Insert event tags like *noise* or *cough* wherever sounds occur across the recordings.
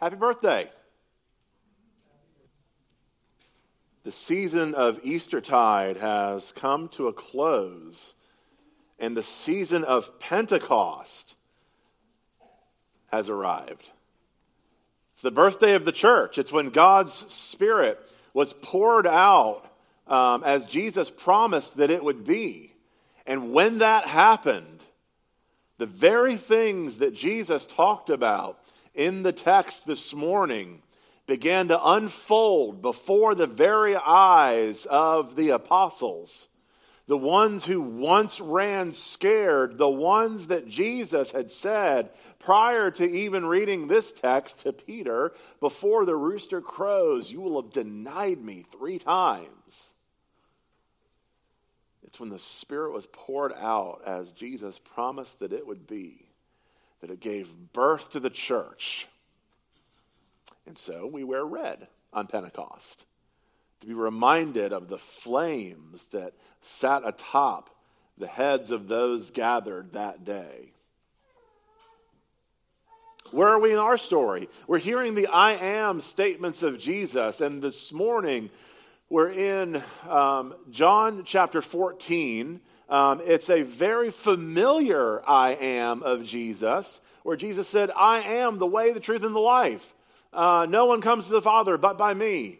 Happy birthday. The season of Eastertide has come to a close, and the season of Pentecost has arrived. It's the birthday of the church. It's when God's Spirit was poured out um, as Jesus promised that it would be. And when that happened, the very things that Jesus talked about in the text this morning began to unfold before the very eyes of the apostles. The ones who once ran scared, the ones that Jesus had said prior to even reading this text to Peter, before the rooster crows, you will have denied me three times. It's when the Spirit was poured out as Jesus promised that it would be that it gave birth to the church. And so we wear red on Pentecost to be reminded of the flames that sat atop the heads of those gathered that day. Where are we in our story? We're hearing the I am statements of Jesus, and this morning we're in um, John chapter 14. Um, it's a very familiar I am of Jesus, where Jesus said, I am the way, the truth, and the life. Uh, no one comes to the Father but by me.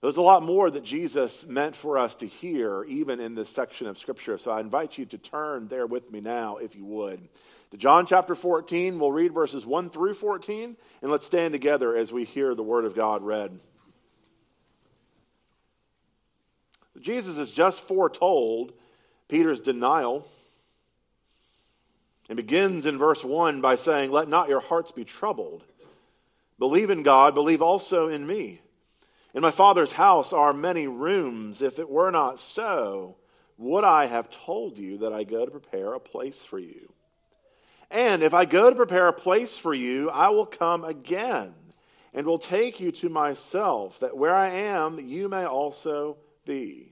There's a lot more that Jesus meant for us to hear, even in this section of Scripture. So I invite you to turn there with me now, if you would. To John chapter 14, we'll read verses 1 through 14, and let's stand together as we hear the Word of God read. Jesus has just foretold Peter's denial and begins in verse 1 by saying, Let not your hearts be troubled. Believe in God, believe also in me. In my Father's house are many rooms. If it were not so, would I have told you that I go to prepare a place for you? And if I go to prepare a place for you, I will come again and will take you to myself, that where I am, you may also be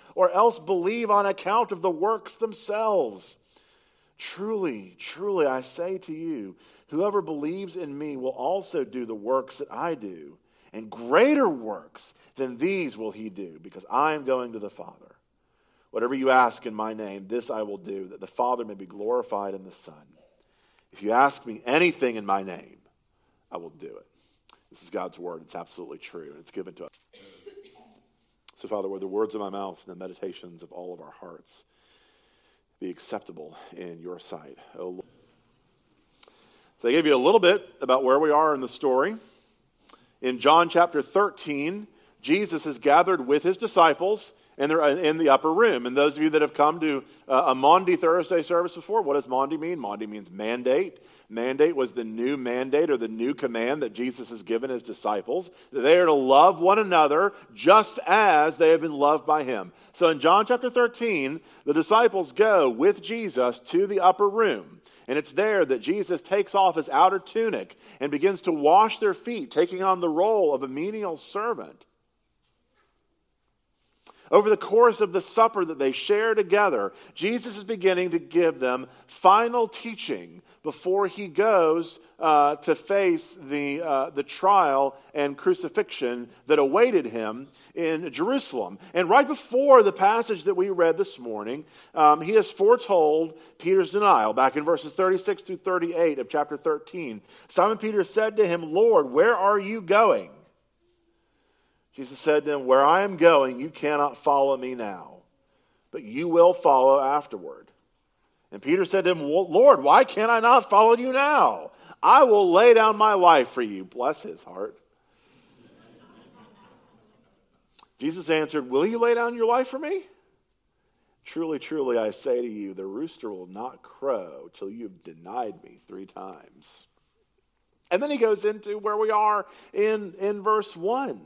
or else believe on account of the works themselves. Truly, truly, I say to you, whoever believes in me will also do the works that I do, and greater works than these will he do, because I am going to the Father. Whatever you ask in my name, this I will do, that the Father may be glorified in the Son. If you ask me anything in my name, I will do it. This is God's word. It's absolutely true, and it's given to us. So, Father, where the words of my mouth and the meditations of all of our hearts be acceptable in your sight, O Lord. So, I gave you a little bit about where we are in the story. In John chapter 13, Jesus is gathered with his disciples and they're in the upper room. And those of you that have come to uh, a Maundy Thursday service before, what does Maundy mean? Maundy means mandate. Mandate was the new mandate or the new command that Jesus has given his disciples. They are to love one another just as they have been loved by him. So in John chapter 13, the disciples go with Jesus to the upper room. And it's there that Jesus takes off his outer tunic and begins to wash their feet, taking on the role of a menial servant. Over the course of the supper that they share together, Jesus is beginning to give them final teaching before he goes uh, to face the, uh, the trial and crucifixion that awaited him in Jerusalem. And right before the passage that we read this morning, um, he has foretold Peter's denial. Back in verses 36 through 38 of chapter 13, Simon Peter said to him, Lord, where are you going? Jesus said to him, Where I am going, you cannot follow me now, but you will follow afterward. And Peter said to him, Lord, why can't I not follow you now? I will lay down my life for you. Bless his heart. Jesus answered, Will you lay down your life for me? Truly, truly, I say to you, the rooster will not crow till you have denied me three times. And then he goes into where we are in, in verse 1.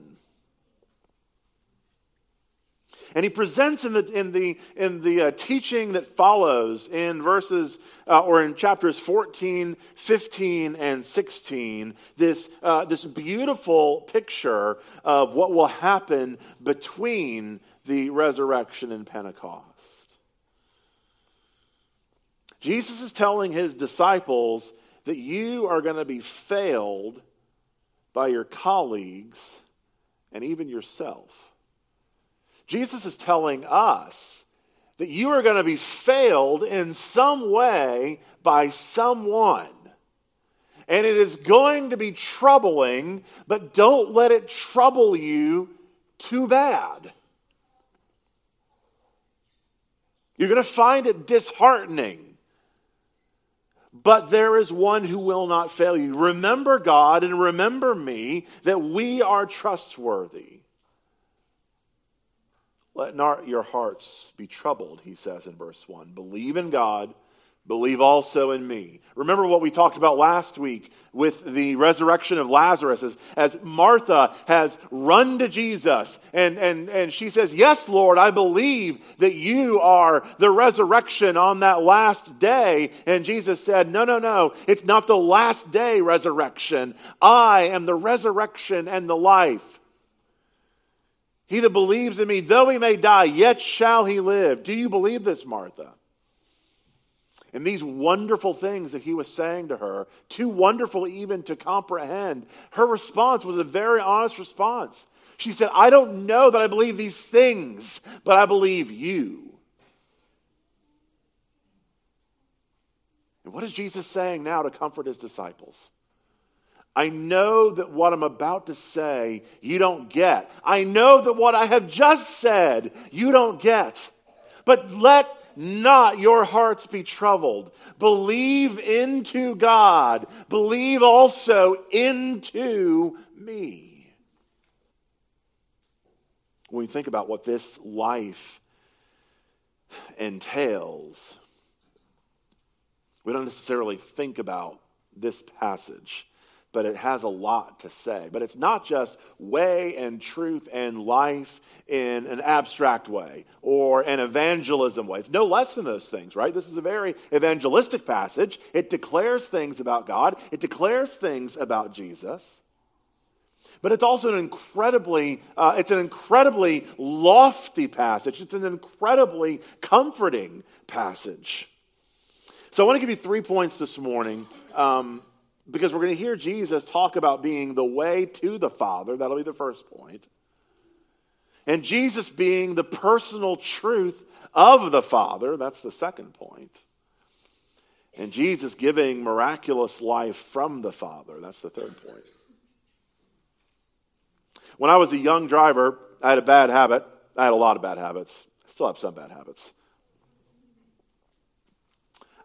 And he presents in the, in the, in the uh, teaching that follows in verses uh, or in chapters 14, 15, and 16 this, uh, this beautiful picture of what will happen between the resurrection and Pentecost. Jesus is telling his disciples that you are going to be failed by your colleagues and even yourself. Jesus is telling us that you are going to be failed in some way by someone. And it is going to be troubling, but don't let it trouble you too bad. You're going to find it disheartening. But there is one who will not fail you. Remember God and remember me that we are trustworthy. Let not your hearts be troubled, he says in verse 1. Believe in God, believe also in me. Remember what we talked about last week with the resurrection of Lazarus as, as Martha has run to Jesus and, and, and she says, Yes, Lord, I believe that you are the resurrection on that last day. And Jesus said, No, no, no, it's not the last day resurrection. I am the resurrection and the life. He that believes in me, though he may die, yet shall he live. Do you believe this, Martha? And these wonderful things that he was saying to her, too wonderful even to comprehend, her response was a very honest response. She said, I don't know that I believe these things, but I believe you. And what is Jesus saying now to comfort his disciples? I know that what I'm about to say you don't get. I know that what I have just said you don't get. But let not your hearts be troubled. Believe into God. Believe also into me. When we think about what this life entails, we don't necessarily think about this passage but it has a lot to say. But it's not just way and truth and life in an abstract way or an evangelism way. It's no less than those things, right? This is a very evangelistic passage. It declares things about God, it declares things about Jesus. But it's also an incredibly, uh, it's an incredibly lofty passage. It's an incredibly comforting passage. So I want to give you three points this morning um, because we're going to hear Jesus talk about being the way to the Father. That'll be the first point. And Jesus being the personal truth of the Father. That's the second point. And Jesus giving miraculous life from the Father. That's the third point. When I was a young driver, I had a bad habit. I had a lot of bad habits. I still have some bad habits.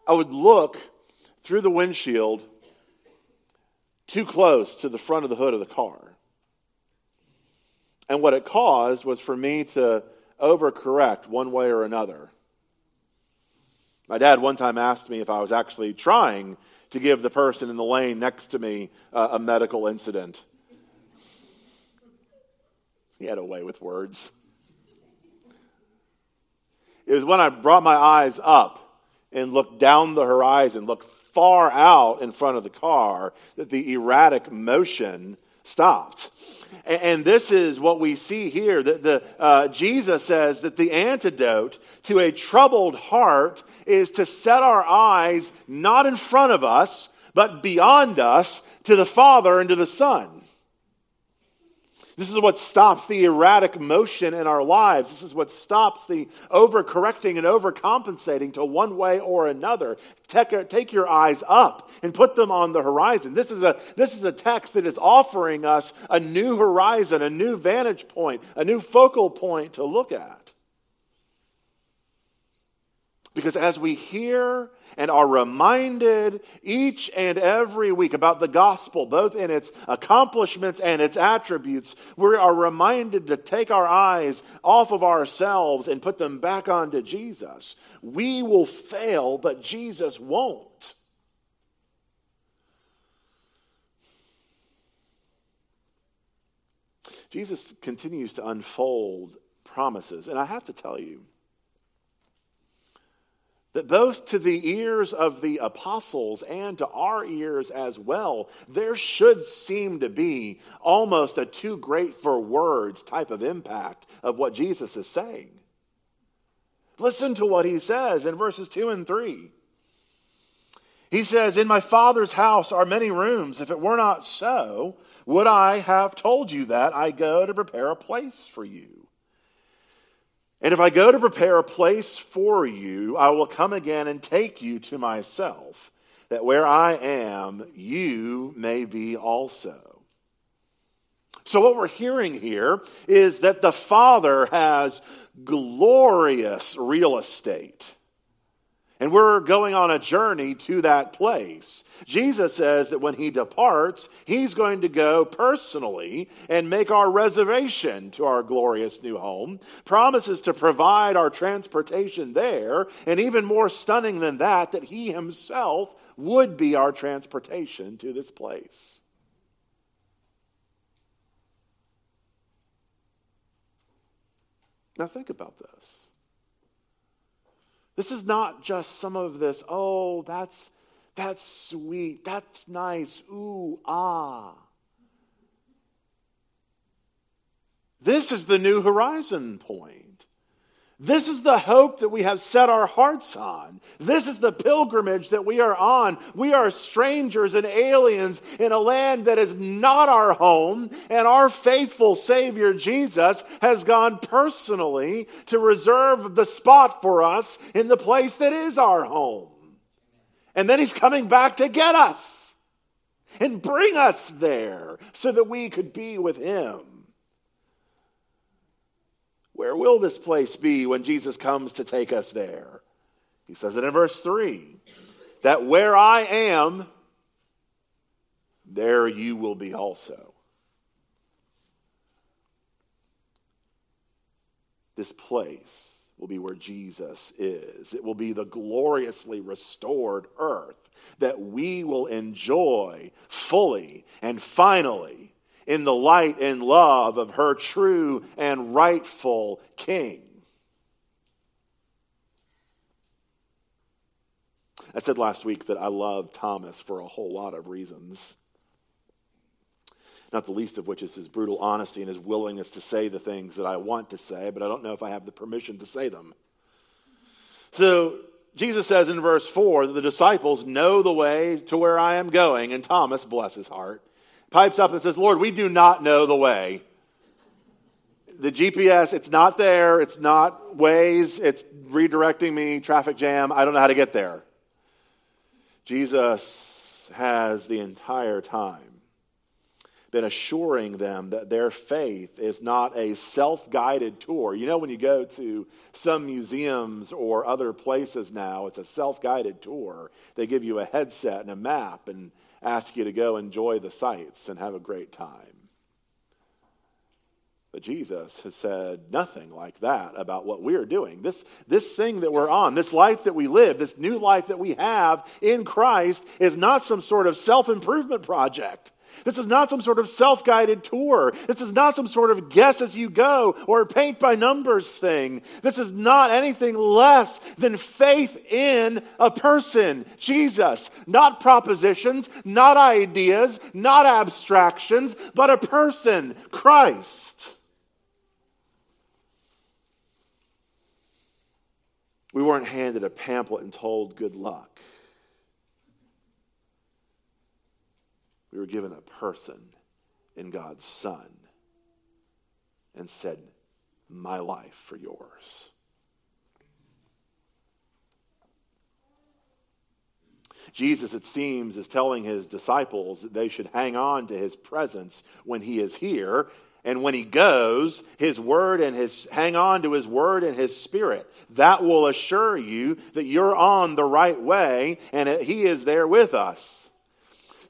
I would look through the windshield too close to the front of the hood of the car. And what it caused was for me to overcorrect one way or another. My dad one time asked me if I was actually trying to give the person in the lane next to me uh, a medical incident. He had a way with words. It was when I brought my eyes up and looked down the horizon, looked far out in front of the car that the erratic motion stopped. And, this is what we see here that the, uh, Jesus says that the antidote to a troubled heart is to set our eyes not in front of us, but beyond us to the Father and to the Son. This is what stops the erratic motion in our lives. This is what stops the overcorrecting and overcompensating to one way or another. Take, take your eyes up and put them on the horizon. This is, a, this is a text that is offering us a new horizon, a new vantage point, a new focal point to look at. Because as we hear and are reminded each and every week about the gospel, both in its accomplishments and its attributes. We are reminded to take our eyes off of ourselves and put them back onto Jesus. We will fail, but Jesus won't. Jesus continues to unfold promises. And I have to tell you, that both to the ears of the apostles and to our ears as well, there should seem to be almost a too great for words type of impact of what Jesus is saying. Listen to what he says in verses 2 and 3. He says, In my Father's house are many rooms. If it were not so, would I have told you that I go to prepare a place for you? And if I go to prepare a place for you, I will come again and take you to myself, that where I am, you may be also. So, what we're hearing here is that the Father has glorious real estate. And we're going on a journey to that place. Jesus says that when he departs, he's going to go personally and make our reservation to our glorious new home, promises to provide our transportation there, and even more stunning than that, that he himself would be our transportation to this place. Now, think about this. This is not just some of this, oh, that's, that's sweet, that's nice, ooh, ah. This is the new horizon point. This is the hope that we have set our hearts on. This is the pilgrimage that we are on. We are strangers and aliens in a land that is not our home, and our faithful Savior Jesus has gone personally to reserve the spot for us in the place that is our home. And then He's coming back to get us and bring us there so that we could be with Him. Where will this place be when Jesus comes to take us there? He says it in verse 3 that where I am, there you will be also. This place will be where Jesus is. It will be the gloriously restored earth that we will enjoy fully and finally in the light and love of her true and rightful king. I said last week that I love Thomas for a whole lot of reasons. Not the least of which is his brutal honesty and his willingness to say the things that I want to say, but I don't know if I have the permission to say them. So, Jesus says in verse 4 that the disciples know the way to where I am going, and Thomas, bless his heart, pipes up and says, Lord, we do not know the way. The GPS, it's not there. It's not Waze. It's redirecting me, traffic jam. I don't know how to get there. Jesus has the entire time been assuring them that their faith is not a self guided tour. You know, when you go to some museums or other places now, it's a self guided tour. They give you a headset and a map and ask you to go enjoy the sights and have a great time. But Jesus has said nothing like that about what we're doing. This, this thing that we're on, this life that we live, this new life that we have in Christ is not some sort of self improvement project. This is not some sort of self guided tour. This is not some sort of guess as you go or paint by numbers thing. This is not anything less than faith in a person, Jesus. Not propositions, not ideas, not abstractions, but a person, Christ. We weren't handed a pamphlet and told good luck. We were given a person in God's Son. and said, My life for yours. Jesus, it seems, is telling his disciples that they should hang on to his presence when he is here. And when he goes, his word and his hang on to his word and his spirit. That will assure you that you're on the right way and he is there with us.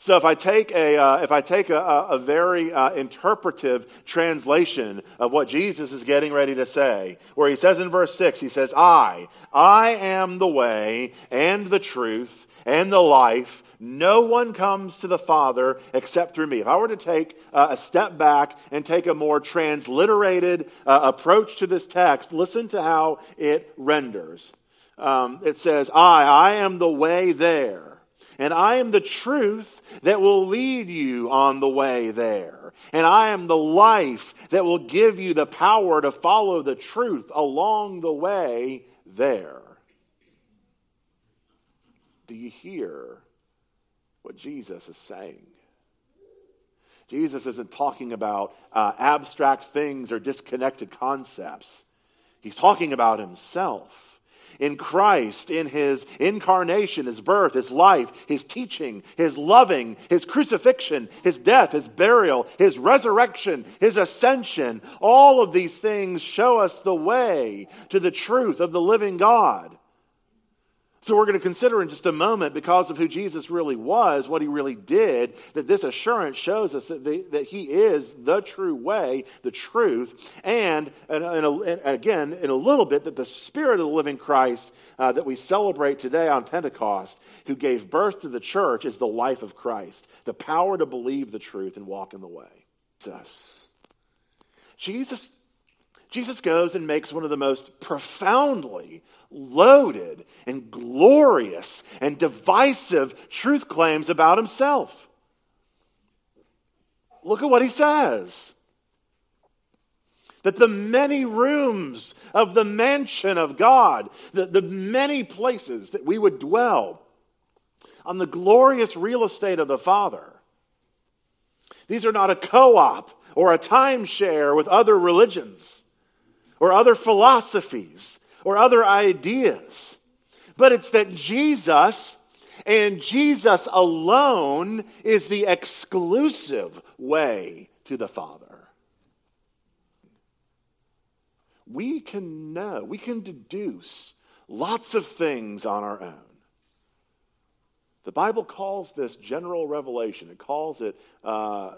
So if I take a, uh, if I take a, a very uh, interpretive translation of what Jesus is getting ready to say, where he says in verse 6, he says, I, I am the way and the truth and the life. No one comes to the Father except through me. If I were to take uh, a step back and take a more transliterated uh, approach to this text, listen to how it renders. Um, it says, I, I am the way there and I am the truth that will lead you on the way there. And I am the life that will give you the power to follow the truth along the way there. Do you hear what Jesus is saying? Jesus isn't talking about uh, abstract things or disconnected concepts. He's talking about himself in Christ, in his incarnation, his birth, his life, his teaching, his loving, his crucifixion, his death, his burial, his resurrection, his ascension. All of these things show us the way to the truth of the living God. So, we're going to consider in just a moment, because of who Jesus really was, what he really did, that this assurance shows us that, the, that he is the true way, the truth, and, and, and, again, in a little bit, that the Spirit of the living Christ uh, that we celebrate today on Pentecost, who gave birth to the church, is the life of Christ, the power to believe the truth and walk in the way. Jesus. Jesus Jesus goes and makes one of the most profoundly loaded and glorious and divisive truth claims about himself. Look at what he says that the many rooms of the mansion of God, the, the many places that we would dwell on the glorious real estate of the Father, these are not a co op or a timeshare with other religions or other philosophies or other ideas, but it's that Jesus and Jesus alone is the exclusive way to the Father. We can know, we can deduce lots of things on our own. The Bible calls this general revelation. It calls it uh,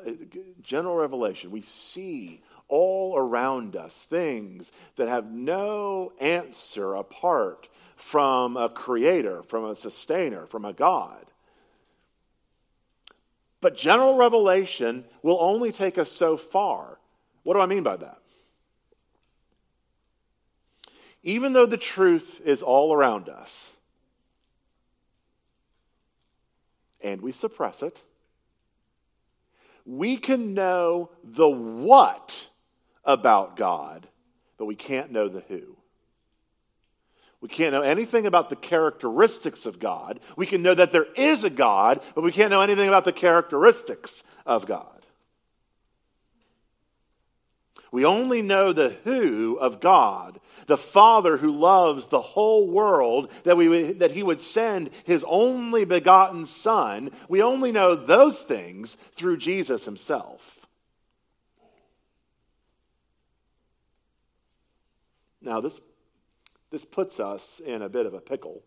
general revelation. We see all around us, things that have no answer apart from a creator, from a sustainer, from a God. But general revelation will only take us so far. What do I mean by that? Even though the truth is all around us, and we suppress it, we can know the what about God, but we can't know the who. We can't know anything about the characteristics of God. We can know that there is a God, but we can't know anything about the characteristics of God. We only know the who of God, the Father who loves the whole world, that, we, that He would send His only begotten Son. We only know those things through Jesus Himself. Now, this, this puts us in a bit of a pickle.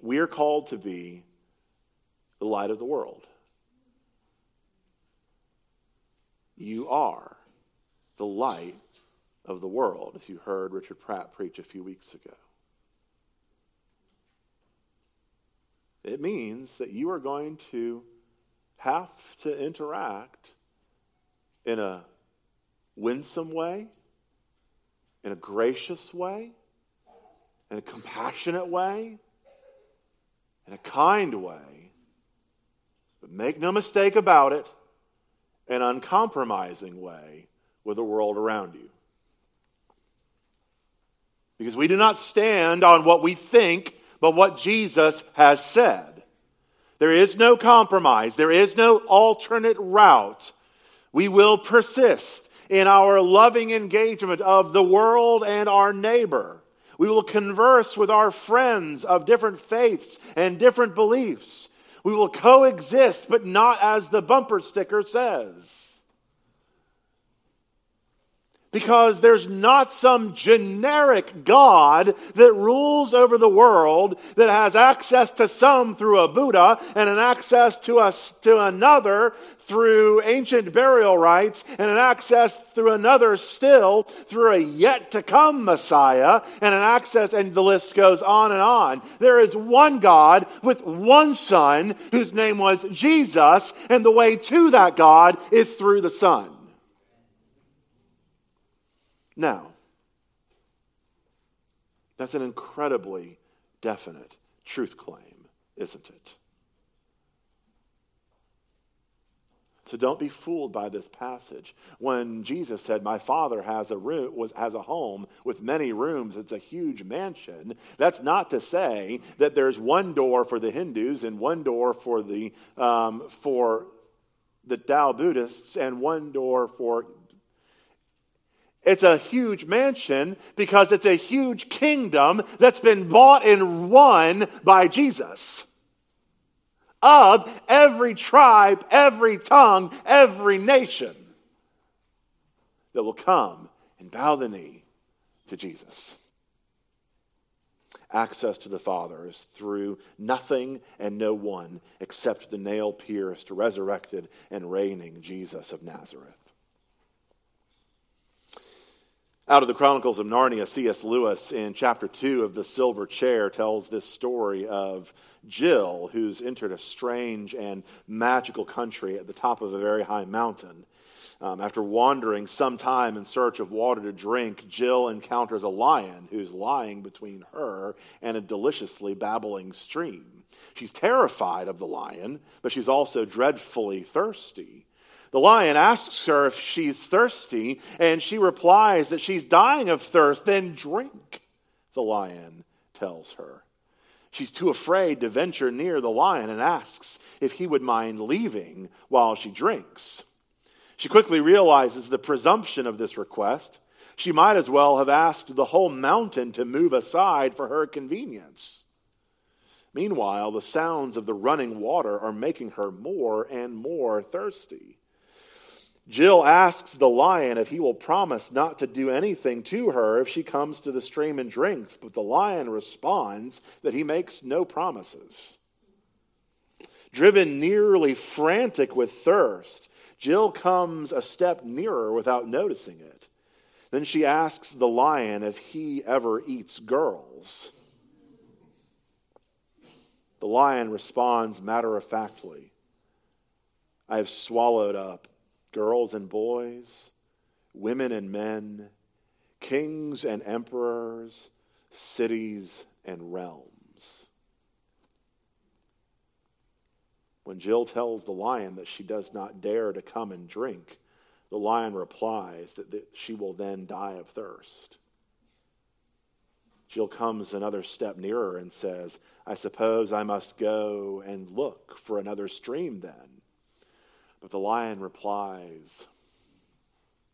We are called to be the light of the world. You are the light of the world, as you heard Richard Pratt preach a few weeks ago. It means that you are going to have to interact in a winsome way, in a gracious way, in a compassionate way, in a kind way. But make no mistake about it, an uncompromising way with the world around you. Because we do not stand on what we think, but what Jesus has said. There is no compromise. There is no alternate route. We will persist in our loving engagement of the world and our neighbor. We will converse with our friends of different faiths and different beliefs. We will coexist, but not as the bumper sticker says because there's not some generic God that rules over the world that has access to some through a Buddha and an access to us to another through ancient burial rites and an access through another still through a yet to come Messiah and an access and the list goes on and on. There is one God with one son whose name was Jesus and the way to that God is through the Son. Now, that's an incredibly definite truth claim, isn't it? So don't be fooled by this passage. When Jesus said, "My Father has a room, was, has a home with many rooms. It's a huge mansion." That's not to say that there's one door for the Hindus and one door for the um, for the Tao Buddhists and one door for it's a huge mansion because it's a huge kingdom that's been bought and won by Jesus. Of every tribe, every tongue, every nation that will come and bow the knee to Jesus. Access to the Father is through nothing and no one except the nail pierced, resurrected, and reigning Jesus of Nazareth. Out of the Chronicles of Narnia, C.S. Lewis, in chapter 2 of The Silver Chair, tells this story of Jill, who's entered a strange and magical country at the top of a very high mountain. Um, after wandering some time in search of water to drink, Jill encounters a lion who's lying between her and a deliciously babbling stream. She's terrified of the lion, but she's also dreadfully thirsty. The lion asks her if she's thirsty, and she replies that she's dying of thirst. Then drink, the lion tells her. She's too afraid to venture near the lion and asks if he would mind leaving while she drinks. She quickly realizes the presumption of this request. She might as well have asked the whole mountain to move aside for her convenience. Meanwhile, the sounds of the running water are making her more and more thirsty. Jill asks the lion if he will promise not to do anything to her if she comes to the stream and drinks, but the lion responds that he makes no promises. Driven nearly frantic with thirst, Jill comes a step nearer without noticing it. Then she asks the lion if he ever eats girls. The lion responds matter of factly I have swallowed up girls and boys, women and men, kings and emperors, cities and realms. When Jill tells the lion that she does not dare to come and drink, the lion replies that, she will then die of thirst. Jill comes another step nearer and says, I suppose I must go and look for another stream then. But the lion replies,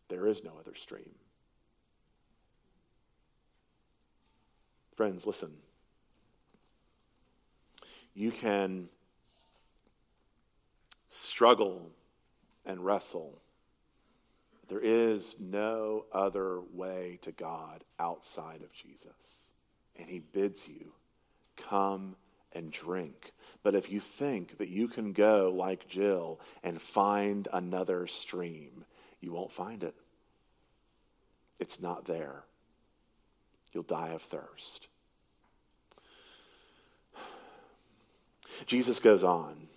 There is no other stream. Friends, listen. You can struggle and wrestle. There is no other way to God outside of Jesus. And he bids you, come and drink. But if you think that you can go like Jill and find another stream, you won't find it. It's not there. You'll die of thirst. *sighs* Jesus goes on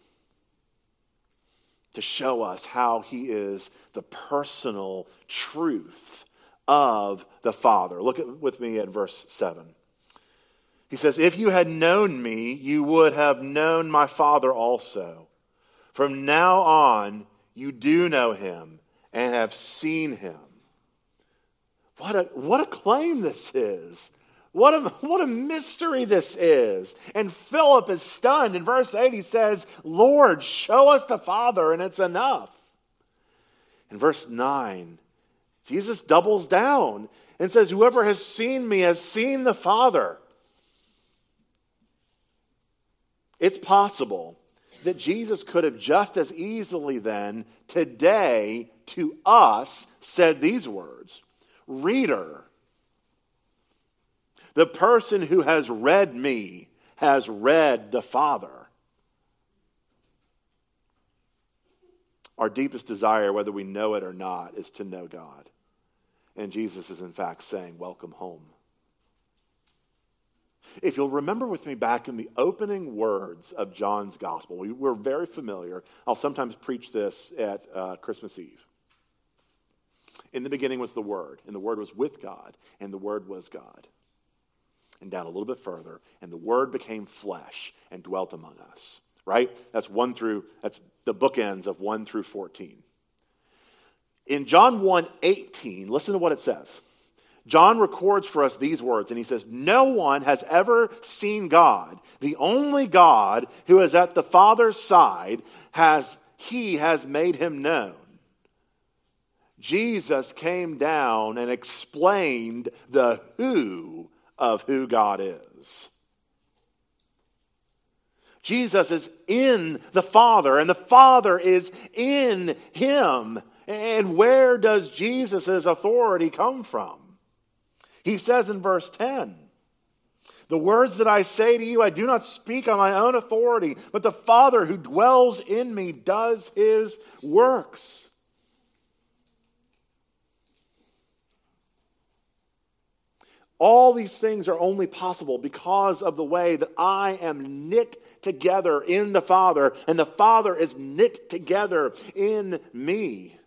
to show us how he is the personal truth of the Father. Look at, with me at verse 7. He says, If you had known me, you would have known my Father also. From now on, you do know him and have seen him. What a, what a claim this is. What a, what a mystery this is. And Philip is stunned. In verse 8, he says, Lord, show us the Father, and it's enough. In verse 9, Jesus doubles down and says, Whoever has seen me has seen the Father. It's possible that Jesus could have just as easily then, today, to us, said these words Reader, the person who has read me has read the Father. Our deepest desire, whether we know it or not, is to know God. And Jesus is, in fact, saying, Welcome home. If you'll remember with me back in the opening words of John's gospel, we, are very familiar. I'll sometimes preach this at uh, Christmas Eve. In the beginning was the Word, and the Word was with God, and the Word was God. And down a little bit further, and the Word became flesh and dwelt among us. Right? That's one through, that's the bookends of 1 through 14. In John 1 18, listen to what it says. John records for us these words, and he says, No one has ever seen God. The only God who is at the Father's side has he has made him known. Jesus came down and explained the who of who God is. Jesus is in the Father, and the Father is in him. And where does Jesus' authority come from? He says in verse 10 The words that I say to you, I do not speak on my own authority, but the Father who dwells in me does his works. All these things are only possible because of the way that I am knit together in the Father, and the Father is knit together in me.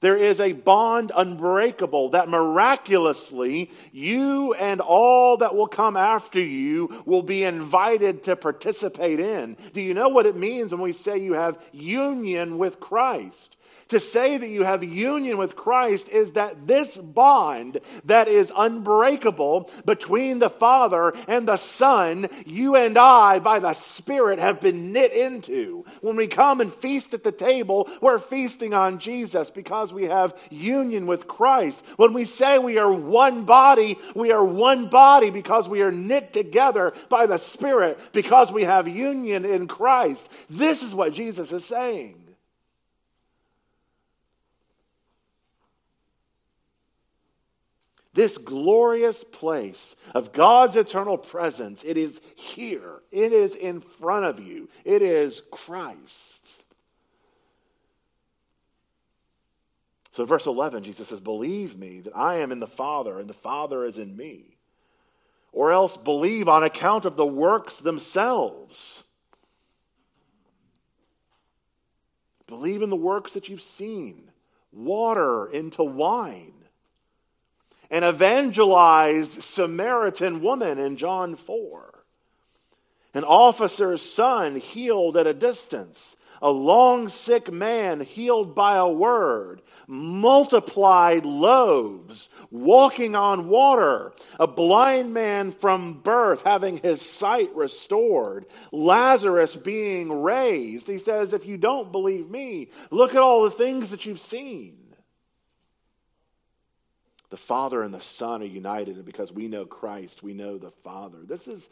There is a bond unbreakable that miraculously you and all that will come after you will be invited to participate in. Do you know what it means when we say you have union with Christ? To say that you have union with Christ is that this bond that is unbreakable between the Father and the Son, you and I, by the Spirit, have been knit into. When we come and feast at the table, we're feasting on Jesus because we have union with Christ. When we say we are one body, we are one body because we are knit together by the Spirit because we have union in Christ. This is what Jesus is saying. This glorious place of God's eternal presence, it is here. It is in front of you. It is Christ. So, verse 11, Jesus says, Believe me that I am in the Father and the Father is in me. Or else believe on account of the works themselves. Believe in the works that you've seen water into wine an evangelized Samaritan woman in John 4, an officer's son healed at a distance, a long sick man healed by a word, multiplied loaves, walking on water, a blind man from birth having his sight restored, Lazarus being raised. He says, If you don't believe me, look at all the things that you've seen. The Father and the Son are united, and because we know Christ, we know the Father. This is,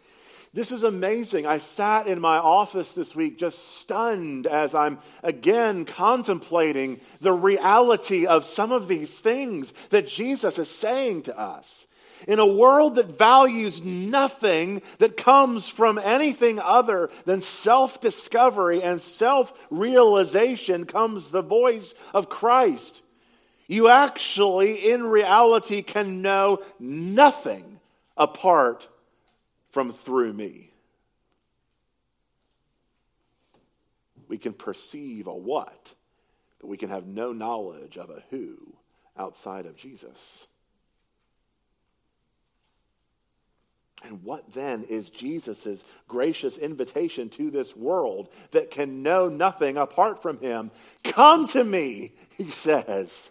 this is amazing. I sat in my office this week just stunned as I'm again contemplating the reality of some of these things that Jesus is saying to us. In a world that values nothing that comes from anything other than self discovery and self realization, comes the voice of Christ you actually, in reality, can know nothing apart from through me. We can perceive a what, but we can have no knowledge of a who outside of Jesus. And what then is Jesus' gracious invitation to this world that can know nothing apart from him? Come to me, he says.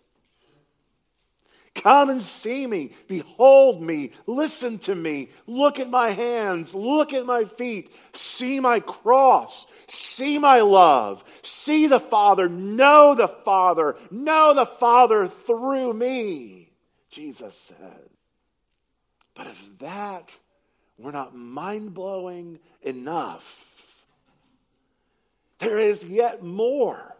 Come and see me. Behold me. Listen to me. Look at my hands. Look at my feet. See my cross. See my love. See the Father. Know the Father. Know the Father through me, Jesus said. But if that were not mind blowing enough, there is yet more.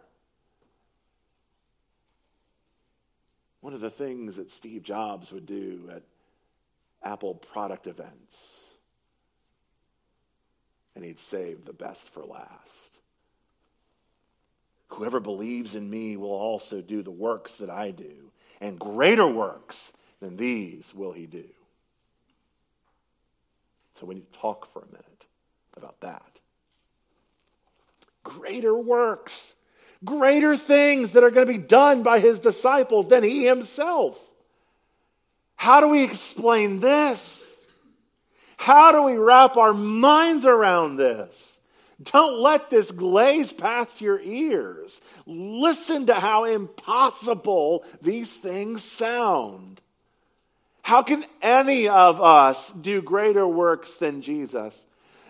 One of the things that Steve Jobs would do at Apple product events, and he'd save the best for last. Whoever believes in me will also do the works that I do, and greater works than these will he do. So we need to talk for a minute about that. Greater works greater things that are going to be done by his disciples than he himself. How do we explain this? How do we wrap our minds around this? Don't let this glaze past your ears. Listen to how impossible these things sound. How can any of us do greater works than Jesus?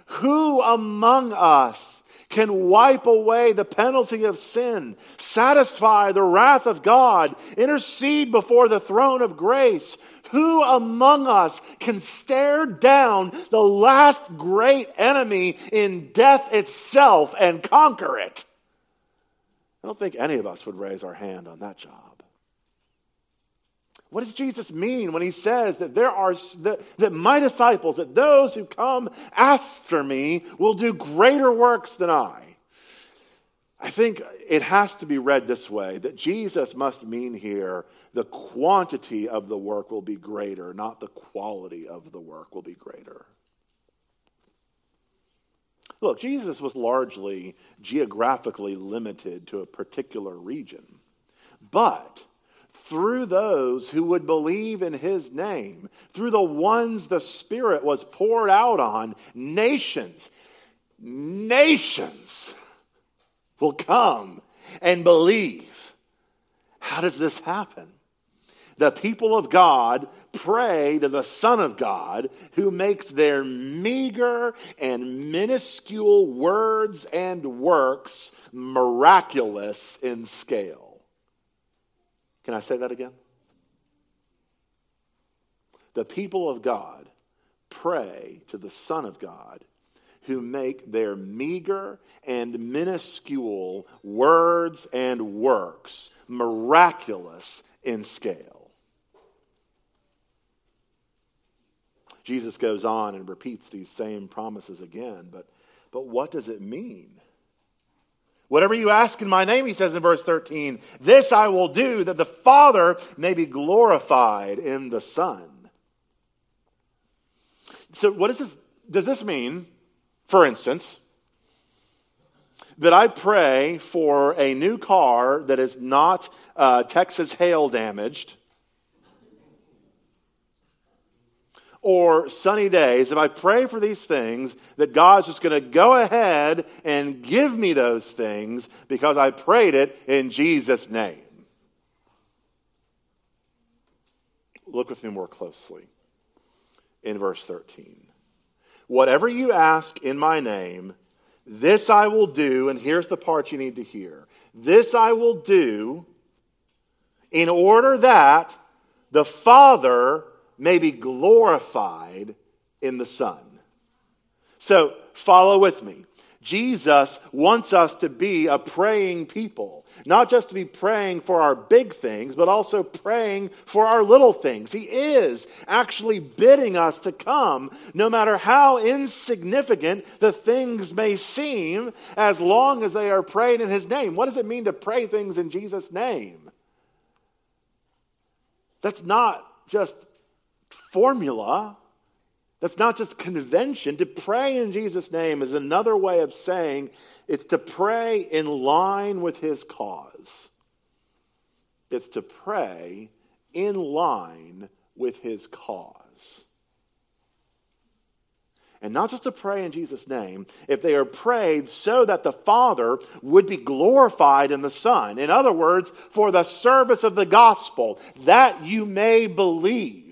Who among us can wipe away the penalty of sin, satisfy the wrath of God, intercede before the throne of grace. Who among us can stare down the last great enemy in death itself and conquer it? I don't think any of us would raise our hand on that job. What does Jesus mean when he says that there are that, that my disciples, that those who come after me will do greater works than I? I think it has to be read this way that Jesus must mean here the quantity of the work will be greater, not the quality of the work will be greater. Look, Jesus was largely geographically limited to a particular region. But through those who would believe in his name, through the ones the Spirit was poured out on, nations, nations will come and believe. How does this happen? The people of God pray to the Son of God who makes their meager and minuscule words and works miraculous in scale. Can I say that again? The people of God pray to the Son of God who make their meager and minuscule words and works miraculous in scale. Jesus goes on and repeats these same promises again, but, but what does it mean? Whatever you ask in my name, he says in verse 13, this I will do that the Father may be glorified in the Son. So, what does this, does this mean, for instance, that I pray for a new car that is not uh, Texas hail damaged? Or sunny days, if I pray for these things, that God's just going to go ahead and give me those things because I prayed it in Jesus' name. Look with me more closely in verse 13. Whatever you ask in my name, this I will do, and here's the part you need to hear. This I will do in order that the Father may be glorified in the Son. So follow with me. Jesus wants us to be a praying people, not just to be praying for our big things, but also praying for our little things. He is actually bidding us to come, no matter how insignificant the things may seem, as long as they are prayed in His name. What does it mean to pray things in Jesus' name? That's not just formula. That's not just convention. To pray in Jesus' name is another way of saying it's to pray in line with his cause. It's to pray in line with his cause. and not just to pray in Jesus' name, if they are prayed so that the Father would be glorified in the Son. In other words, for the service of the gospel, that you may believe.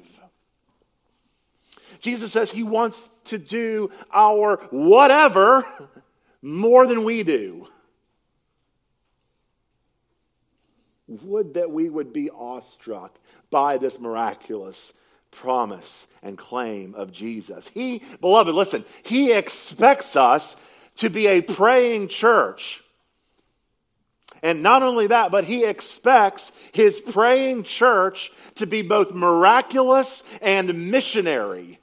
Jesus says he wants to do our whatever more than we do. Would that we would be awestruck by this miraculous promise and claim of Jesus. He, beloved, listen, he expects us to be a praying church. And not only that, but he expects his praying church to be both miraculous and missionary.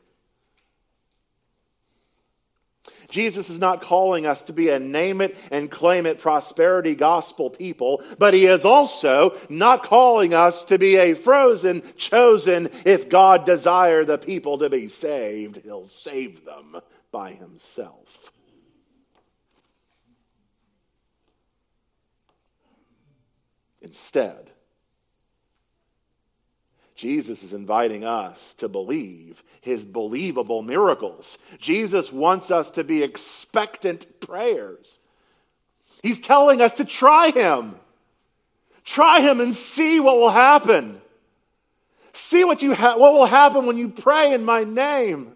Jesus is not calling us to be a name it and claim it prosperity gospel people, but he is also not calling us to be a frozen chosen. If God desire the people to be saved, he'll save them by himself. Instead, Jesus is inviting us to believe his believable miracles. Jesus wants us to be expectant prayers. He's telling us to try him. Try him and see what will happen. See what, you ha- what will happen when you pray in my name.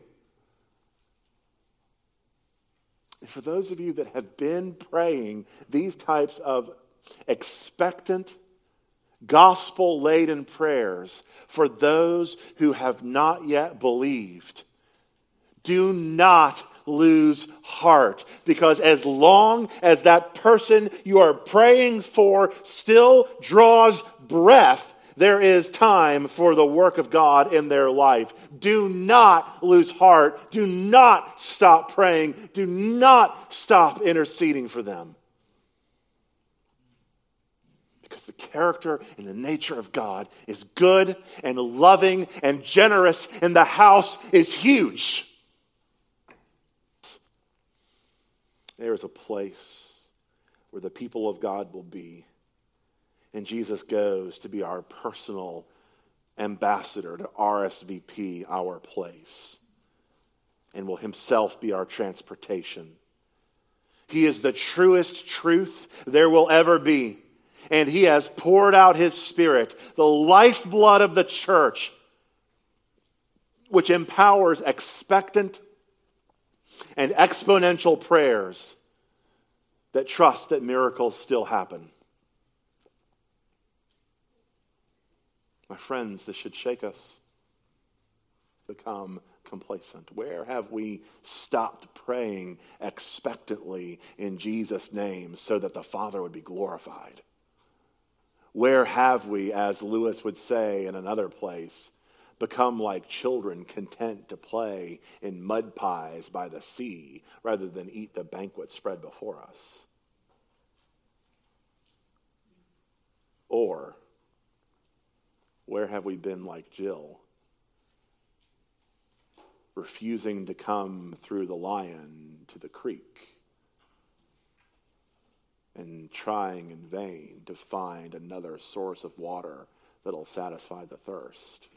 And for those of you that have been praying these types of expectant gospel laden prayers for those who have not yet believed. Do not lose heart because as long as that person you are praying for still draws breath, there is time for the work of God in their life. Do not lose heart. Do not stop praying. Do not stop interceding for them. Because the character and the nature of God is good and loving and generous, and the house is huge. There is a place where the people of God will be. And Jesus goes to be our personal ambassador to RSVP our place and will himself be our transportation. He is the truest truth there will ever be and he has poured out his spirit, the lifeblood of the church, which empowers expectant and exponential prayers that trust that miracles still happen. My friends, this should shake us, become complacent? Where have we stopped praying expectantly in Jesus' name so that the Father would be glorified? Where have we, as Lewis would say in another place, become like children content to play in mud pies by the sea rather than eat the banquet spread before us? Or, where have we been like Jill, refusing to come through the lion to the creek? And trying in vain to find another source of water that'll satisfy the thirst.